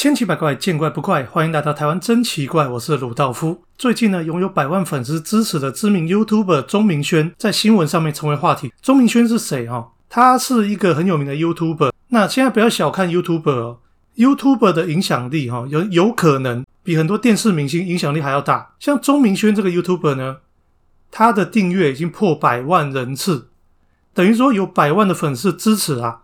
千奇百怪，见怪不怪。欢迎来到台湾真奇怪，我是鲁道夫。最近呢，拥有百万粉丝支持的知名 YouTuber 钟明轩在新闻上面成为话题。钟明轩是谁哦？他是一个很有名的 YouTuber。那现在不要小看 YouTuber 哦，YouTuber 的影响力哈，有有可能比很多电视明星影响力还要大。像钟明轩这个 YouTuber 呢，他的订阅已经破百万人次，等于说有百万的粉丝支持啊。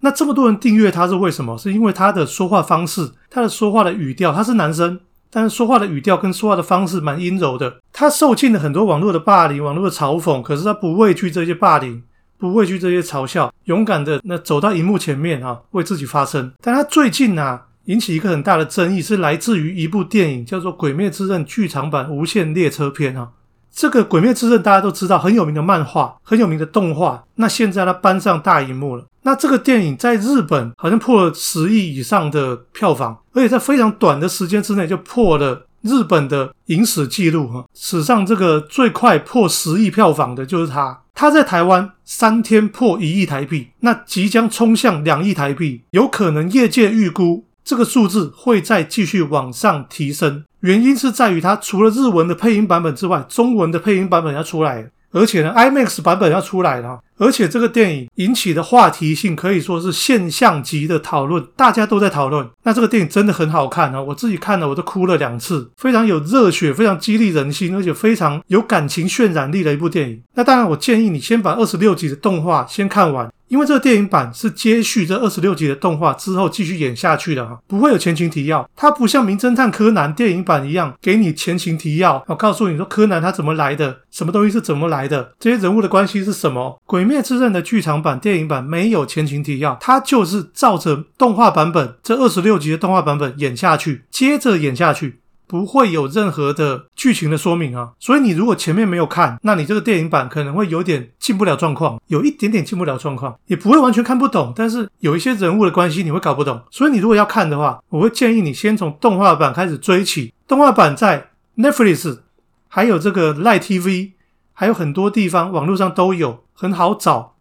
那这么多人订阅他是为什么？是因为他的说话方式，他的说话的语调，他是男生，但是说话的语调跟说话的方式蛮阴柔的。他受尽了很多网络的霸凌、网络的嘲讽，可是他不畏惧这些霸凌，不畏惧这些嘲笑，勇敢的那走到荧幕前面啊，为自己发声。但他最近啊，引起一个很大的争议，是来自于一部电影，叫做《鬼灭之刃》剧场版《无限列车篇》啊。这个《鬼灭之刃》大家都知道很有名的漫画，很有名的动画。那现在它搬上大荧幕了。那这个电影在日本好像破了十亿以上的票房，而且在非常短的时间之内就破了日本的影史记录哈。史上这个最快破十亿票房的就是它。它在台湾三天破一亿台币，那即将冲向两亿台币，有可能业界预估这个数字会再继续往上提升。原因是在于它除了日文的配音版本之外，中文的配音版本要出来，而且呢，IMAX 版本要出来了。而且这个电影引起的话题性可以说是现象级的讨论，大家都在讨论。那这个电影真的很好看啊！我自己看了，我都哭了两次，非常有热血，非常激励人心，而且非常有感情渲染力的一部电影。那当然，我建议你先把二十六集的动画先看完。因为这个电影版是接续这二十六集的动画之后继续演下去的哈，不会有前情提要，它不像《名侦探柯南》电影版一样给你前情提要，我告诉你说柯南他怎么来的，什么东西是怎么来的，这些人物的关系是什么。《鬼灭之刃》的剧场版电影版没有前情提要，它就是照着动画版本这二十六集的动画版本演下去，接着演下去。不会有任何的剧情的说明啊，所以你如果前面没有看，那你这个电影版可能会有点进不了状况，有一点点进不了状况，也不会完全看不懂，但是有一些人物的关系你会搞不懂。所以你如果要看的话，我会建议你先从动画版开始追起。动画版在 Netflix，还有这个 letv 还有很多地方网络上都有，很好找，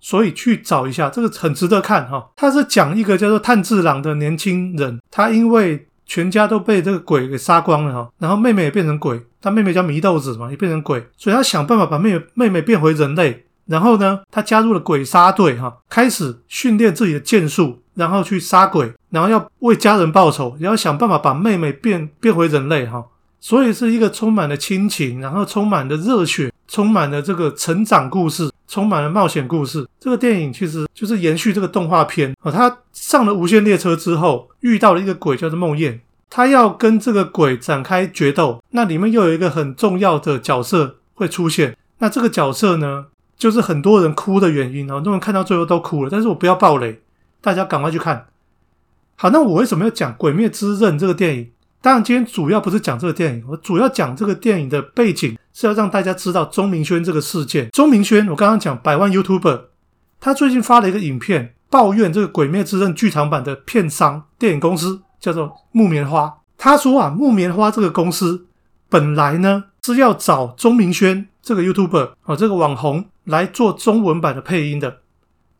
所以去找一下，这个很值得看哈。他是讲一个叫做炭治郎的年轻人，他因为全家都被这个鬼给杀光了哈，然后妹妹也变成鬼，他妹妹叫祢豆子嘛，也变成鬼，所以他想办法把妹妹妹妹变回人类。然后呢，他加入了鬼杀队哈，开始训练自己的剑术，然后去杀鬼，然后要为家人报仇，也要想办法把妹妹变变回人类哈。所以是一个充满了亲情，然后充满了热血，充满了这个成长故事，充满了冒险故事。这个电影其实就是延续这个动画片啊。他上了无限列车之后，遇到了一个鬼，叫做梦魇，他要跟这个鬼展开决斗。那里面又有一个很重要的角色会出现。那这个角色呢，就是很多人哭的原因哦。很多人看到最后都哭了。但是我不要暴雷，大家赶快去看。好，那我为什么要讲《鬼灭之刃》这个电影？当然，今天主要不是讲这个电影，我主要讲这个电影的背景是要让大家知道钟明轩这个事件。钟明轩，我刚刚讲百万 YouTuber，他最近发了一个影片，抱怨这个《鬼灭之刃》剧场版的片商电影公司叫做木棉花。他说啊，木棉花这个公司本来呢是要找钟明轩这个 YouTuber 啊这个网红来做中文版的配音的，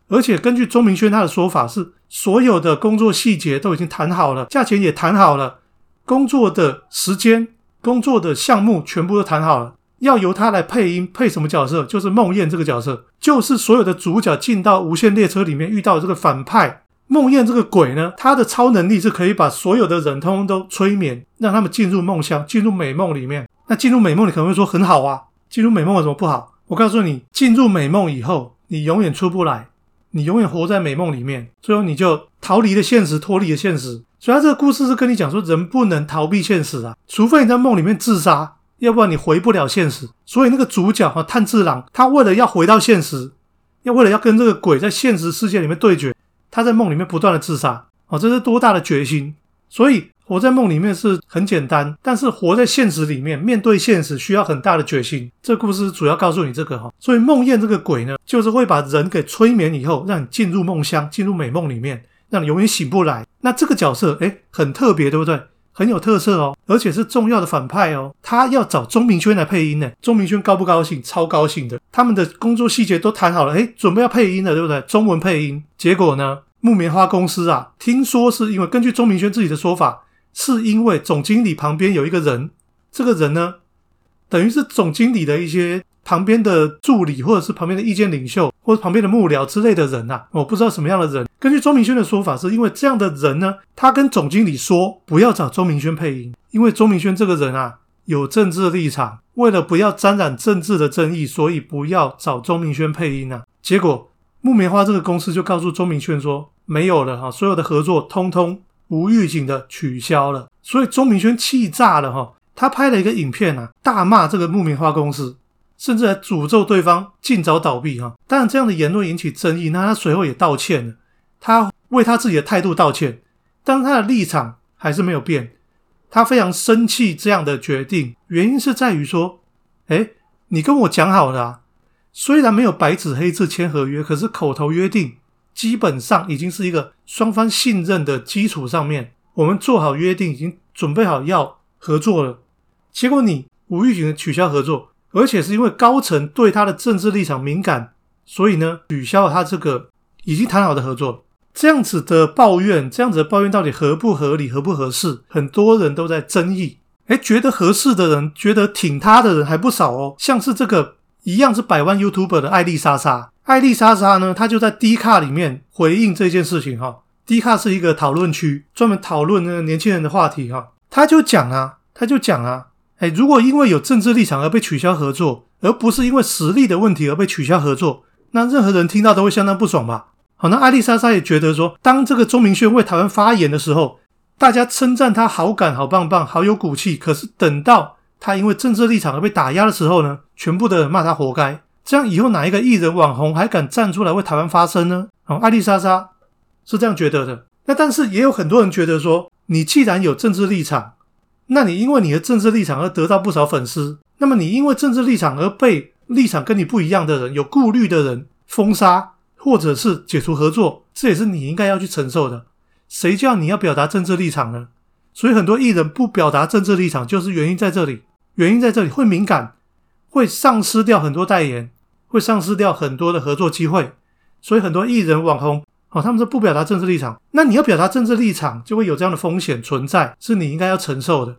而且根据钟明轩他的说法是，所有的工作细节都已经谈好了，价钱也谈好了。工作的时间、工作的项目全部都谈好了，要由他来配音，配什么角色？就是梦魇这个角色，就是所有的主角进到无限列车里面遇到这个反派梦魇这个鬼呢，他的超能力是可以把所有的人通通都催眠，让他们进入梦乡、进入美梦里面。那进入美梦，你可能会说很好啊，进入美梦有什么不好？我告诉你，进入美梦以后，你永远出不来，你永远活在美梦里面，最后你就逃离了现实，脱离了现实。所以，他这个故事是跟你讲说，人不能逃避现实啊，除非你在梦里面自杀，要不然你回不了现实。所以，那个主角哈炭治郎，他为了要回到现实，要为了要跟这个鬼在现实世界里面对决，他在梦里面不断的自杀。哦，这是多大的决心！所以，活在梦里面是很简单，但是活在现实里面，面对现实需要很大的决心。这故事主要告诉你这个哈。所以，梦魇这个鬼呢，就是会把人给催眠以后，让你进入梦乡，进入美梦里面。永远醒不来。那这个角色，哎，很特别，对不对？很有特色哦，而且是重要的反派哦。他要找钟明轩来配音呢。钟明轩高不高兴？超高兴的。他们的工作细节都谈好了，哎，准备要配音了，对不对？中文配音。结果呢，木棉花公司啊，听说是因为根据钟明轩自己的说法，是因为总经理旁边有一个人，这个人呢，等于是总经理的一些旁边的助理，或者是旁边的意见领袖，或者旁边的幕僚之类的人呐，我不知道什么样的人。根据钟明轩的说法，是因为这样的人呢，他跟总经理说不要找钟明轩配音，因为钟明轩这个人啊有政治立场，为了不要沾染政治的争议，所以不要找钟明轩配音啊。结果木棉花这个公司就告诉钟明轩说。没有了哈，所有的合作通通无预警的取消了，所以钟明轩气炸了哈，他拍了一个影片啊，大骂这个木棉花公司，甚至还诅咒对方尽早倒闭哈。当然这样的言论引起争议，那他随后也道歉了，他为他自己的态度道歉，但他的立场还是没有变，他非常生气这样的决定，原因是在于说，哎，你跟我讲好了，虽然没有白纸黑字签合约，可是口头约定。基本上已经是一个双方信任的基础上面，我们做好约定，已经准备好要合作了。结果你无预警的取消合作，而且是因为高层对他的政治立场敏感，所以呢取消了他这个已经谈好的合作。这样子的抱怨，这样子的抱怨到底合不合理、合不合适？很多人都在争议。哎，觉得合适的人，觉得挺他的人还不少哦。像是这个一样是百万 YouTuber 的艾丽莎莎。艾丽莎莎呢，她就在 D 卡里面回应这件事情哈。D 卡是一个讨论区，专门讨论那个年轻人的话题哈。他就讲啊，他就讲啊，哎，如果因为有政治立场而被取消合作，而不是因为实力的问题而被取消合作，那任何人听到都会相当不爽吧？好，那艾丽莎莎也觉得说，当这个钟明轩为台湾发言的时候，大家称赞他好感好棒棒，好有骨气。可是等到他因为政治立场而被打压的时候呢，全部的人骂他活该。这样以后哪一个艺人网红还敢站出来为台湾发声呢？哦，艾丽莎莎是这样觉得的。那但是也有很多人觉得说，你既然有政治立场，那你因为你的政治立场而得到不少粉丝，那么你因为政治立场而被立场跟你不一样的人、有顾虑的人封杀，或者是解除合作，这也是你应该要去承受的。谁叫你要表达政治立场呢？所以很多艺人不表达政治立场，就是原因在这里。原因在这里会敏感，会丧失掉很多代言。会丧失掉很多的合作机会，所以很多艺人网红，哦，他们说不表达政治立场。那你要表达政治立场，就会有这样的风险存在，是你应该要承受的。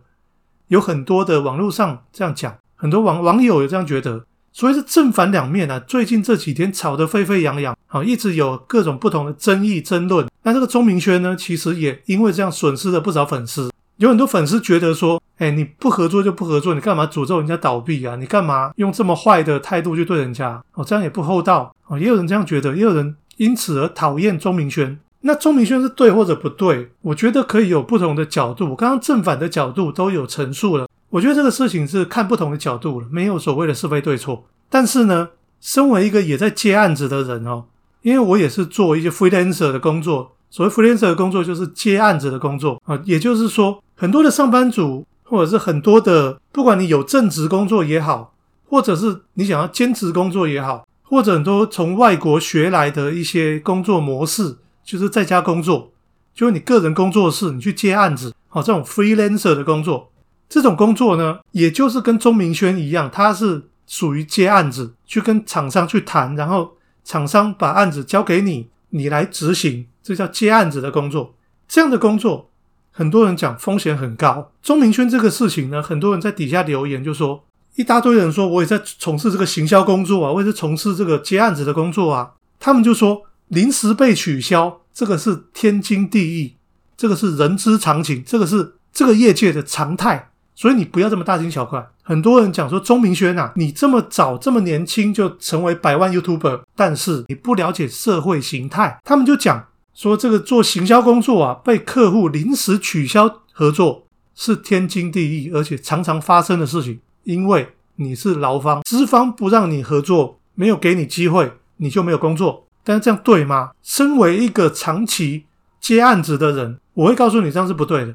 有很多的网络上这样讲，很多网网友也这样觉得，所以是正反两面啊。最近这几天吵得沸沸扬扬，啊，一直有各种不同的争议争论。那这个钟明轩呢，其实也因为这样损失了不少粉丝。有很多粉丝觉得说，哎，你不合作就不合作，你干嘛诅咒人家倒闭啊？你干嘛用这么坏的态度去对人家？哦，这样也不厚道哦。也有人这样觉得，也有人因此而讨厌钟明轩。那钟明轩是对或者不对？我觉得可以有不同的角度。我刚刚正反的角度都有陈述了。我觉得这个事情是看不同的角度了，没有所谓的是非对错。但是呢，身为一个也在接案子的人哦，因为我也是做一些 freelancer 的工作。所谓 freelancer 的工作就是接案子的工作啊，也就是说。很多的上班族，或者是很多的，不管你有正职工作也好，或者是你想要兼职工作也好，或者很多从外国学来的一些工作模式，就是在家工作，就是你个人工作室，你去接案子，好，这种 freelancer 的工作，这种工作呢，也就是跟钟明轩一样，他是属于接案子，去跟厂商去谈，然后厂商把案子交给你，你来执行，这叫接案子的工作，这样的工作。很多人讲风险很高，钟明轩这个事情呢，很多人在底下留言就说，一大堆人说我也在从事这个行销工作啊，我也是从事这个接案子的工作啊，他们就说临时被取消，这个是天经地义，这个是人之常情，这个是这个业界的常态，所以你不要这么大惊小怪。很多人讲说钟明轩啊，你这么早这么年轻就成为百万 YouTuber，但是你不了解社会形态，他们就讲。说这个做行销工作啊，被客户临时取消合作是天经地义，而且常常发生的事情。因为你是劳方，资方不让你合作，没有给你机会，你就没有工作。但是这样对吗？身为一个长期接案子的人，我会告诉你这样是不对的，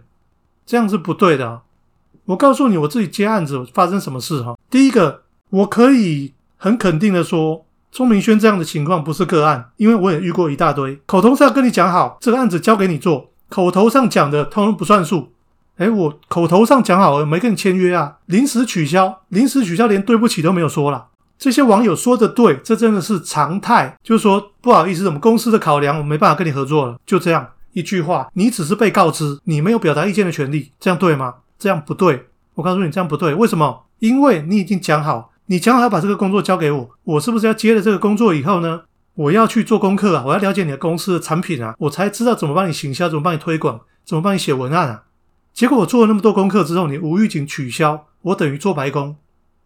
这样是不对的。我告诉你，我自己接案子发生什么事哈？第一个，我可以很肯定的说。钟明轩这样的情况不是个案，因为我也遇过一大堆。口头上跟你讲好，这个案子交给你做，口头上讲的通通不算数。哎，我口头上讲好了，没跟你签约啊，临时取消，临时取消连对不起都没有说了，这些网友说的对，这真的是常态。就是说，不好意思，我们公司的考量，我没办法跟你合作了。就这样一句话，你只是被告知，你没有表达意见的权利，这样对吗？这样不对。我告诉你，这样不对。为什么？因为你已经讲好，你讲好要把这个工作交给我，我是不是要接了这个工作以后呢？我要去做功课啊，我要了解你的公司的产品啊，我才知道怎么帮你行销，怎么帮你推广，怎么帮你写文案啊。结果我做了那么多功课之后，你无预警取消，我等于做白工，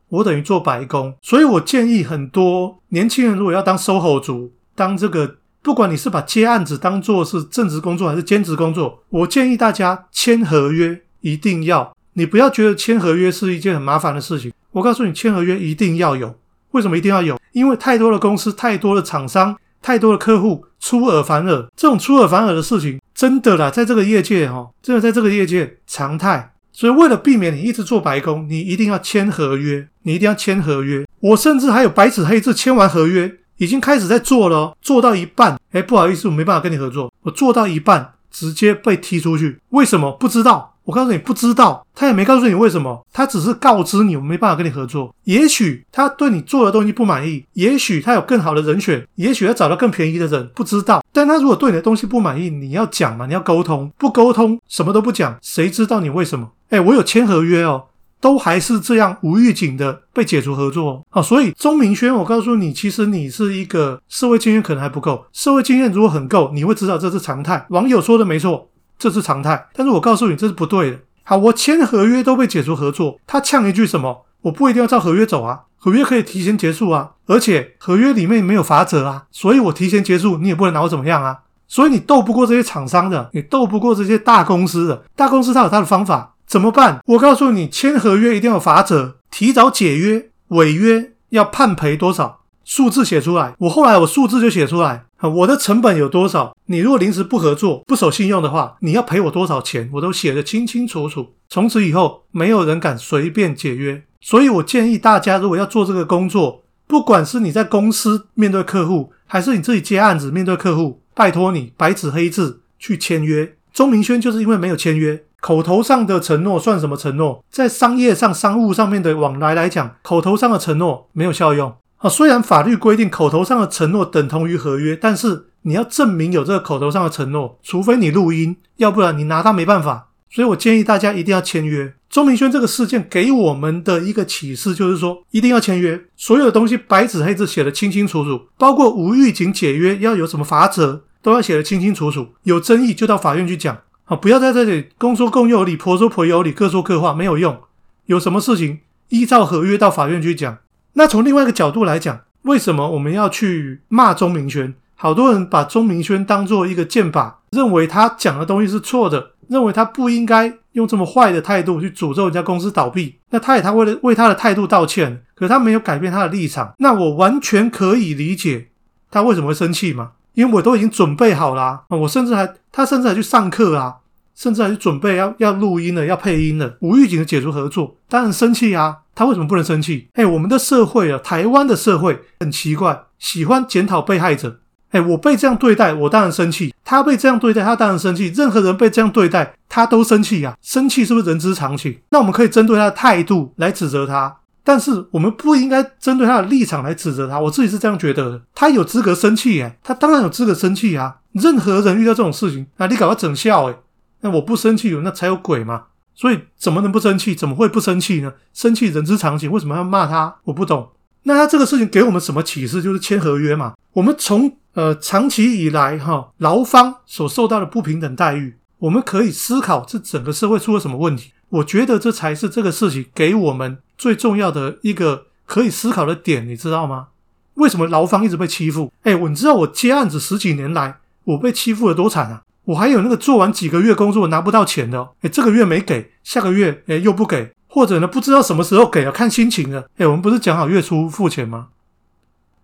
我等于做白工。所以我建议很多年轻人，如果要当 SOHO 族，当这个不管你是把接案子当做是正职工作还是兼职工作，我建议大家签合约一定要，你不要觉得签合约是一件很麻烦的事情。我告诉你，签合约一定要有。为什么一定要有？因为太多的公司、太多的厂商、太多的客户出尔反尔，这种出尔反尔的事情，真的啦，在这个业界哈，真的在这个业界常态。所以为了避免你一直做白工，你一定要签合约，你一定要签合约。我甚至还有白纸黑字签完合约，已经开始在做了，做到一半，哎，不好意思，我没办法跟你合作。我做到一半，直接被踢出去，为什么？不知道。我告诉你，不知道，他也没告诉你为什么，他只是告知你，我没办法跟你合作。也许他对你做的东西不满意，也许他有更好的人选，也许要找到更便宜的人，不知道。但他如果对你的东西不满意，你要讲嘛，你要沟通，不沟通，什么都不讲，谁知道你为什么？哎，我有签合约哦，都还是这样无预警的被解除合作。好，所以钟明轩，我告诉你，其实你是一个社会经验可能还不够，社会经验如果很够，你会知道这是常态。网友说的没错。这是常态，但是我告诉你这是不对的。好，我签合约都被解除合作，他呛一句什么？我不一定要照合约走啊，合约可以提前结束啊，而且合约里面没有罚则啊，所以我提前结束，你也不能拿我怎么样啊。所以你斗不过这些厂商的，你斗不过这些大公司的，大公司它有它的方法，怎么办？我告诉你，签合约一定要有罚则，提早解约、违约要判赔多少？数字写出来，我后来我数字就写出来啊，我的成本有多少？你如果临时不合作、不守信用的话，你要赔我多少钱？我都写得清清楚楚。从此以后，没有人敢随便解约。所以我建议大家，如果要做这个工作，不管是你在公司面对客户，还是你自己接案子面对客户，拜托你白纸黑字去签约。钟明轩就是因为没有签约，口头上的承诺算什么承诺？在商业上、商务上面的往来来讲，口头上的承诺没有效用。啊，虽然法律规定口头上的承诺等同于合约，但是你要证明有这个口头上的承诺，除非你录音，要不然你拿他没办法。所以我建议大家一定要签约。钟明轩这个事件给我们的一个启示就是说，一定要签约，所有的东西白纸黑字写的清清楚楚，包括无预警解约要有什么法则，都要写的清清楚楚。有争议就到法院去讲，啊，不要在这里公说公有理，婆说婆有理，各说各话没有用。有什么事情依照合约到法院去讲。那从另外一个角度来讲，为什么我们要去骂钟明轩？好多人把钟明轩当做一个剑靶，认为他讲的东西是错的，认为他不应该用这么坏的态度去诅咒人家公司倒闭。那他也他为了为他的态度道歉，可他没有改变他的立场。那我完全可以理解他为什么会生气嘛？因为我都已经准备好了啊，我甚至还他甚至还去上课啊，甚至还去准备要要录音了，要配音了，无预警的解除合作，当然生气啊。他为什么不能生气？哎，我们的社会啊，台湾的社会很奇怪，喜欢检讨被害者。哎，我被这样对待，我当然生气；他被这样对待，他当然生气。任何人被这样对待，他都生气呀。生气是不是人之常情？那我们可以针对他的态度来指责他，但是我们不应该针对他的立场来指责他。我自己是这样觉得的。他有资格生气，哎，他当然有资格生气啊。任何人遇到这种事情，那，你搞个整笑，哎，那我不生气，那才有鬼嘛。所以怎么能不生气？怎么会不生气呢？生气人之常情，为什么要骂他？我不懂。那他这个事情给我们什么启示？就是签合约嘛。我们从呃长期以来哈劳方所受到的不平等待遇，我们可以思考这整个社会出了什么问题。我觉得这才是这个事情给我们最重要的一个可以思考的点，你知道吗？为什么劳方一直被欺负？哎，我你知道我接案子十几年来，我被欺负的多惨啊！我还有那个做完几个月工作拿不到钱的，哎，这个月没给，下个月哎又不给，或者呢不知道什么时候给啊，看心情的。哎，我们不是讲好月初付钱吗？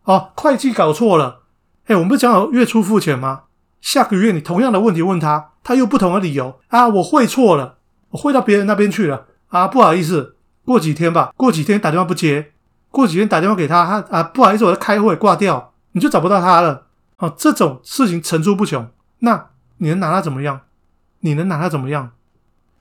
哦，会计搞错了，哎，我们不是讲好月初付钱吗？下个月你同样的问题问他，他又不同的理由啊，我汇错了，我汇到别人那边去了啊，不好意思，过几天吧，过几天打电话不接，过几天打电话给他，他啊不好意思，我在开会挂掉，你就找不到他了。哦，这种事情层出不穷，那。你能拿他怎么样？你能拿他怎么样？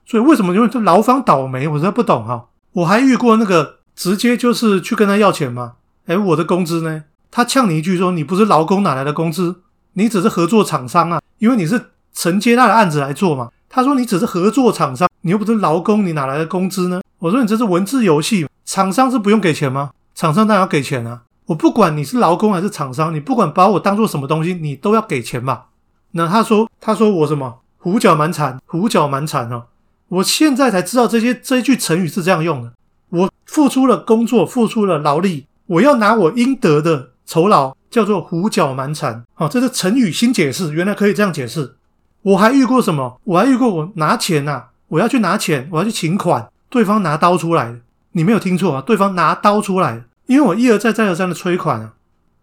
所以为什么因为这劳方倒霉，我实在不懂哈。我还遇过那个直接就是去跟他要钱嘛？哎，我的工资呢？他呛你一句说：“你不是劳工哪来的工资？你只是合作厂商啊，因为你是承接他的案子来做嘛。”他说：“你只是合作厂商，你又不是劳工，你哪来的工资呢？”我说：“你这是文字游戏，厂商是不用给钱吗？厂商当然要给钱啊！我不管你是劳工还是厂商，你不管把我当做什么东西，你都要给钱吧？”那他说：“他说我什么胡搅蛮缠，胡搅蛮缠哦！我现在才知道这些这一句成语是这样用的。我付出了工作，付出了劳力，我要拿我应得的。”酬劳叫做胡搅蛮缠，好，这是成语新解释，原来可以这样解释。我还遇过什么？我还遇过我拿钱呐，我要去拿钱，我要去请款，对方拿刀出来你没有听错啊，对方拿刀出来因为我一而再再而三的催款啊，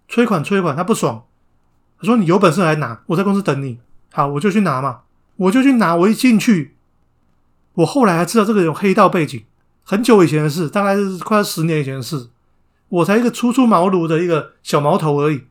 催款催款，他不爽，他说你有本事来拿，我在公司等你。好，我就去拿嘛，我就去拿，我一进去，我后来还知道这个有黑道背景，很久以前的事，大概是快十年以前的事。我才一个初出茅庐的一个小毛头而已，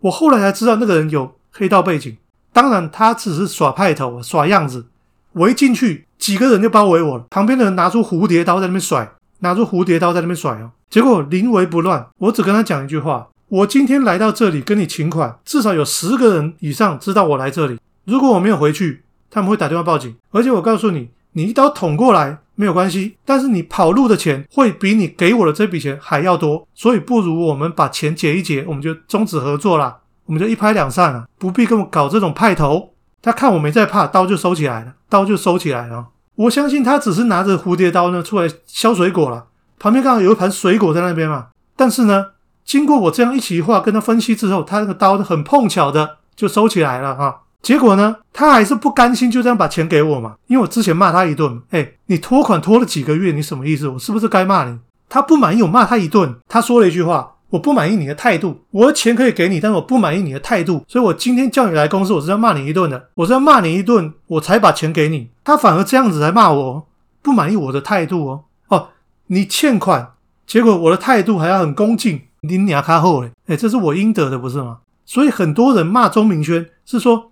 我后来才知道那个人有黑道背景。当然，他只是耍派头、耍样子。我一进去，几个人就包围我了。旁边的人拿出蝴蝶刀在那边甩，拿出蝴蝶刀在那边甩哦。结果临危不乱，我只跟他讲一句话：我今天来到这里跟你请款，至少有十个人以上知道我来这里。如果我没有回去，他们会打电话报警。而且我告诉你，你一刀捅过来。没有关系，但是你跑路的钱会比你给我的这笔钱还要多，所以不如我们把钱结一结，我们就终止合作了，我们就一拍两散了，不必跟我搞这种派头。他看我没在怕，刀就收起来了，刀就收起来了。我相信他只是拿着蝴蝶刀呢出来削水果了，旁边刚好有一盘水果在那边嘛。但是呢，经过我这样一席话跟他分析之后，他那个刀很碰巧的就收起来了哈。结果呢，他还是不甘心，就这样把钱给我嘛。因为我之前骂他一顿，哎，你拖款拖了几个月，你什么意思？我是不是该骂你？他不满意，我骂他一顿。他说了一句话：我不满意你的态度。我的钱可以给你，但是我不满意你的态度。所以我今天叫你来公司，我是要骂你一顿的。我是要骂你一顿，我才把钱给你。他反而这样子来骂我，不满意我的态度哦。哦，你欠款，结果我的态度还要很恭敬，你牙卡后嘞？哎，这是我应得的，不是吗？所以很多人骂钟明轩是说。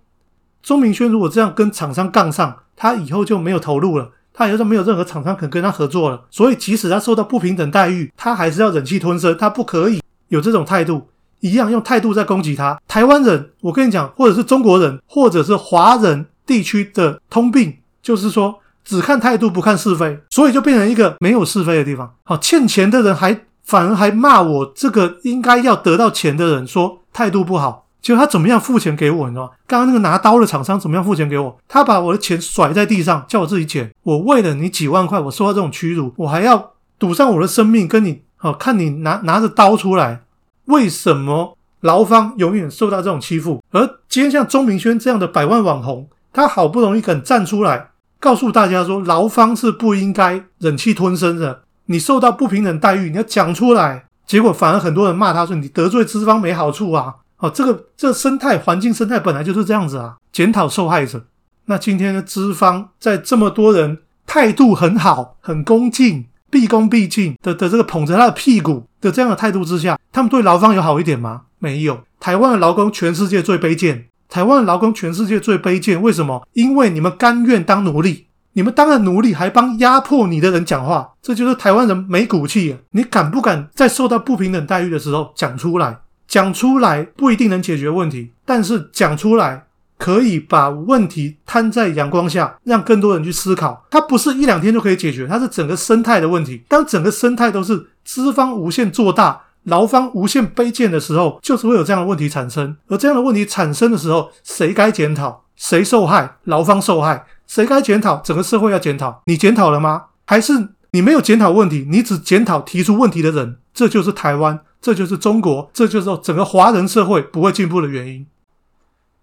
钟明轩如果这样跟厂商杠上，他以后就没有投入了，他以后就没有任何厂商肯跟他合作了。所以，即使他受到不平等待遇，他还是要忍气吞声，他不可以有这种态度，一样用态度在攻击他。台湾人，我跟你讲，或者是中国人，或者是华人地区的通病，就是说只看态度不看是非，所以就变成一个没有是非的地方。好，欠钱的人还反而还骂我这个应该要得到钱的人，说态度不好。就他怎么样付钱给我，你知道吗？刚刚那个拿刀的厂商怎么样付钱给我？他把我的钱甩在地上，叫我自己捡。我为了你几万块，我受到这种屈辱，我还要赌上我的生命跟你，好看你拿拿着刀出来。为什么劳方永远受到这种欺负？而今天像钟明轩这样的百万网红，他好不容易肯站出来，告诉大家说，劳方是不应该忍气吞声的。你受到不平等待遇，你要讲出来。结果反而很多人骂他说，你得罪资方没好处啊。哦，这个这生态环境生态本来就是这样子啊，检讨受害者。那今天的资方在这么多人态度很好、很恭敬、毕恭毕敬的的这个捧着他的屁股的这样的态度之下，他们对劳方有好一点吗？没有。台湾的劳工全世界最卑贱，台湾的劳工全世界最卑贱。为什么？因为你们甘愿当奴隶，你们当了奴隶还帮压迫你的人讲话，这就是台湾人没骨气。你敢不敢在受到不平等待遇的时候讲出来？讲出来不一定能解决问题，但是讲出来可以把问题摊在阳光下，让更多人去思考。它不是一两天就可以解决，它是整个生态的问题。当整个生态都是资方无限做大，劳方无限卑贱的时候，就是会有这样的问题产生。而这样的问题产生的时候，谁该检讨？谁受害？劳方受害？谁该检讨？整个社会要检讨？你检讨了吗？还是你没有检讨问题？你只检讨提出问题的人？这就是台湾。这就是中国，这就是整个华人社会不会进步的原因。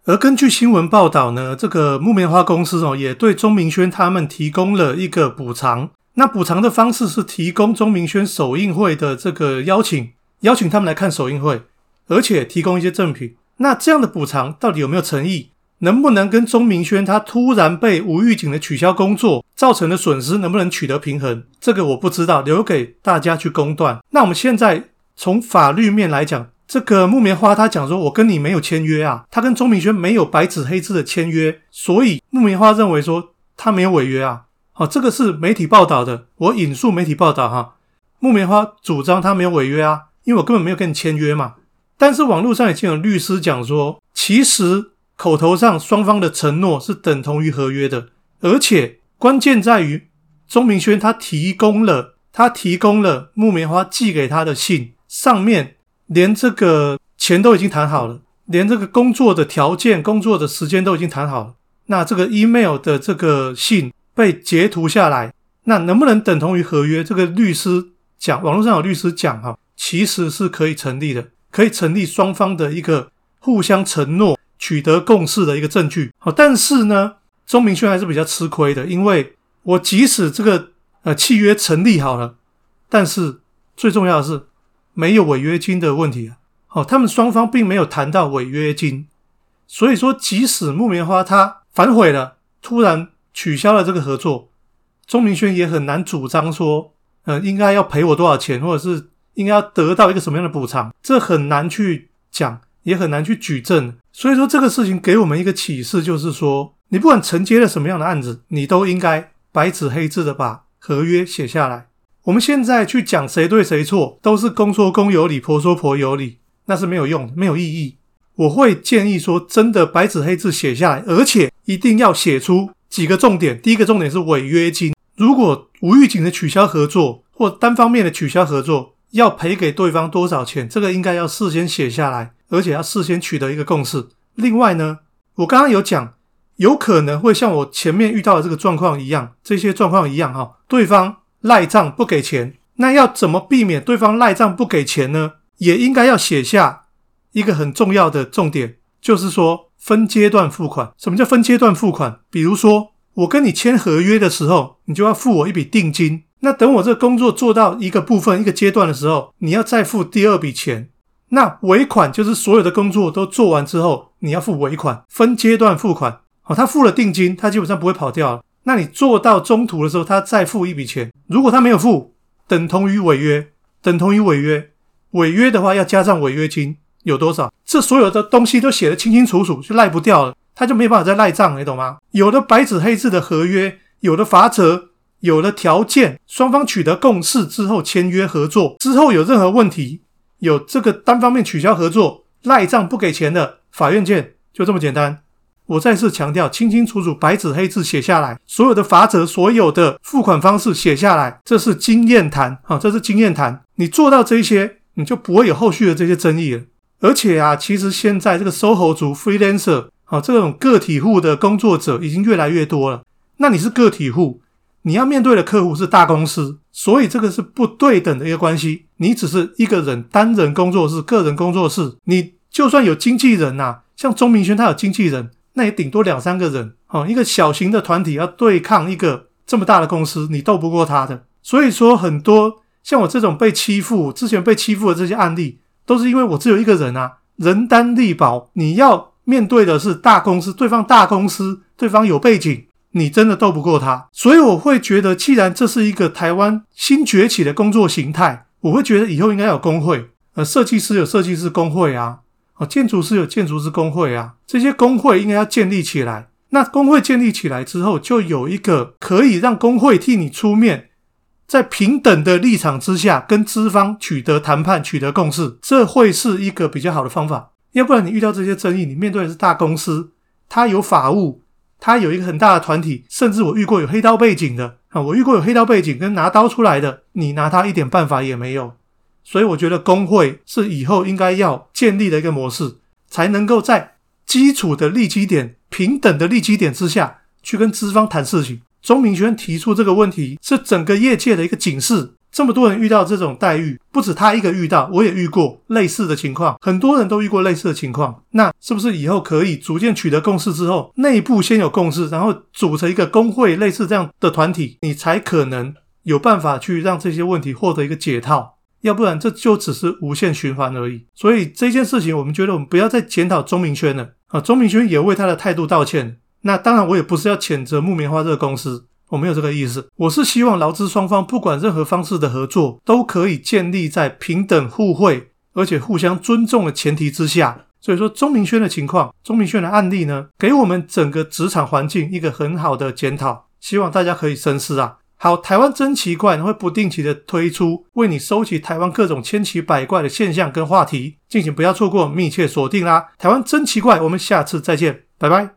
而根据新闻报道呢，这个木棉花公司哦，也对钟明轩他们提供了一个补偿。那补偿的方式是提供钟明轩首映会的这个邀请，邀请他们来看首映会，而且提供一些赠品。那这样的补偿到底有没有诚意？能不能跟钟明轩他突然被无预警的取消工作造成的损失能不能取得平衡？这个我不知道，留给大家去公断。那我们现在。从法律面来讲，这个木棉花他讲说，我跟你没有签约啊，他跟钟明轩没有白纸黑字的签约，所以木棉花认为说他没有违约啊。好，这个是媒体报道的，我引述媒体报道哈。木棉花主张他没有违约啊，因为我根本没有跟你签约嘛。但是网络上已经有律师讲说，其实口头上双方的承诺是等同于合约的，而且关键在于钟明轩他提供了他提供了木棉花寄给他的信，上面连这个钱都已经谈好了，连这个工作的条件、工作的时间都已经谈好了。那这个 email 的这个信被截图下来，那能不能等同于合约？这个律师讲，网络上有律师讲哈，其实是可以成立的。可以成立双方的一个互相承诺、取得共识的一个证据。好，但是呢，钟明轩还是比较吃亏的，因为我即使这个呃契约成立好了，但是最重要的是没有违约金的问题啊。好，他们双方并没有谈到违约金，所以说即使木棉花他反悔了，突然取消了这个合作，钟明轩也很难主张说，呃，应该要赔我多少钱，或者是。应该要得到一个什么样的补偿？这很难去讲，也很难去举证。所以说，这个事情给我们一个启示，就是说，你不管承接了什么样的案子，你都应该白纸黑字的把合约写下来。我们现在去讲谁对谁错，都是公说公有理，婆说婆有理，那是没有用，没有意义。我会建议说，真的白纸黑字写下来，而且一定要写出几个重点。第一个重点是违约金，如果无预警的取消合作，或单方面的取消合作。要赔给对方多少钱？这个应该要事先写下来，而且要事先取得一个共识。另外呢，我刚刚有讲，有可能会像我前面遇到的这个状况一样，这些状况一样哈，对方赖账不给钱，那要怎么避免对方赖账不给钱呢？也应该要写下一个很重要的重点，就是说分阶段付款。什么叫分阶段付款？比如说我跟你签合约的时候，你就要付我一笔定金。那等我这工作做到一个部分、一个阶段的时候，你要再付第二笔钱。那尾款就是所有的工作都做完之后，你要付尾款，分阶段付款。好，他付了定金，他基本上不会跑掉了。那你做到中途的时候，他再付一笔钱。如果他没有付，等同于违约，等同于违约。违约的话要加上违约金，有多少？这所有的东西都写得清清楚楚，就赖不掉了，他就没办法再赖账，你懂吗？有的白纸黑字的合约，有的罚则。有的条件，双方取得共识之后签约合作，之后有任何问题，有这个单方面取消合作、赖账不给钱的，法院见，就这么简单。我再次强调，清清楚楚，白纸黑字写下来，所有的法则、所有的付款方式写下来，这是经验谈啊，这是经验谈。你做到这些，你就不会有后续的这些争议了。而且啊，其实现在这个 SOHO 族、freelancer 啊，这种个体户的工作者已经越来越多了。那你是个体户？你要面对的客户是大公司，所以这个是不对等的一个关系。你只是一个人单人工作室、个人工作室，你就算有经纪人呐，像钟明轩他有经纪人，那也顶多两三个人。哦，一个小型的团体要对抗一个这么大的公司，你斗不过他的。所以说，很多像我这种被欺负、之前被欺负的这些案例，都是因为我只有一个人啊，人单力薄。你要面对的是大公司，对方大公司，对方有背景。你真的斗不过他，所以我会觉得，既然这是一个台湾新崛起的工作形态，我会觉得以后应该有工会。呃，设计师有设计师工会啊，哦，建筑师有建筑师工会啊，这些工会应该要建立起来。那工会建立起来之后，就有一个可以让工会替你出面，在平等的立场之下，跟资方取得谈判、取得共识，这会是一个比较好的方法。要不然，你遇到这些争议，你面对的是大公司，它有法务。他有一个很大的团体，甚至我遇过有黑道背景的啊，我遇过有黑道背景跟拿刀出来的，你拿他一点办法也没有。所以我觉得工会是以后应该要建立的一个模式，才能够在基础的利基点、平等的利基点之下去跟资方谈事情。钟明轩提出这个问题，是整个业界的一个警示。这么多人遇到这种待遇，不止他一个遇到，我也遇过类似的情况，很多人都遇过类似的情况。那是不是以后可以逐渐取得共识之后，内部先有共识，然后组成一个工会类似这样的团体，你才可能有办法去让这些问题获得一个解套？要不然这就只是无限循环而已。所以这件事情，我们觉得我们不要再检讨钟明轩了啊，钟明轩也为他的态度道歉。那当然，我也不是要谴责木棉花这个公司。我没有这个意思，我是希望劳资双方不管任何方式的合作，都可以建立在平等互惠而且互相尊重的前提之下。所以说，钟明轩的情况，钟明轩的案例呢，给我们整个职场环境一个很好的检讨，希望大家可以深思啊。好，台湾真奇怪会不定期的推出，为你收集台湾各种千奇百怪的现象跟话题，敬请不要错过，密切锁定啦！台湾真奇怪，我们下次再见，拜拜。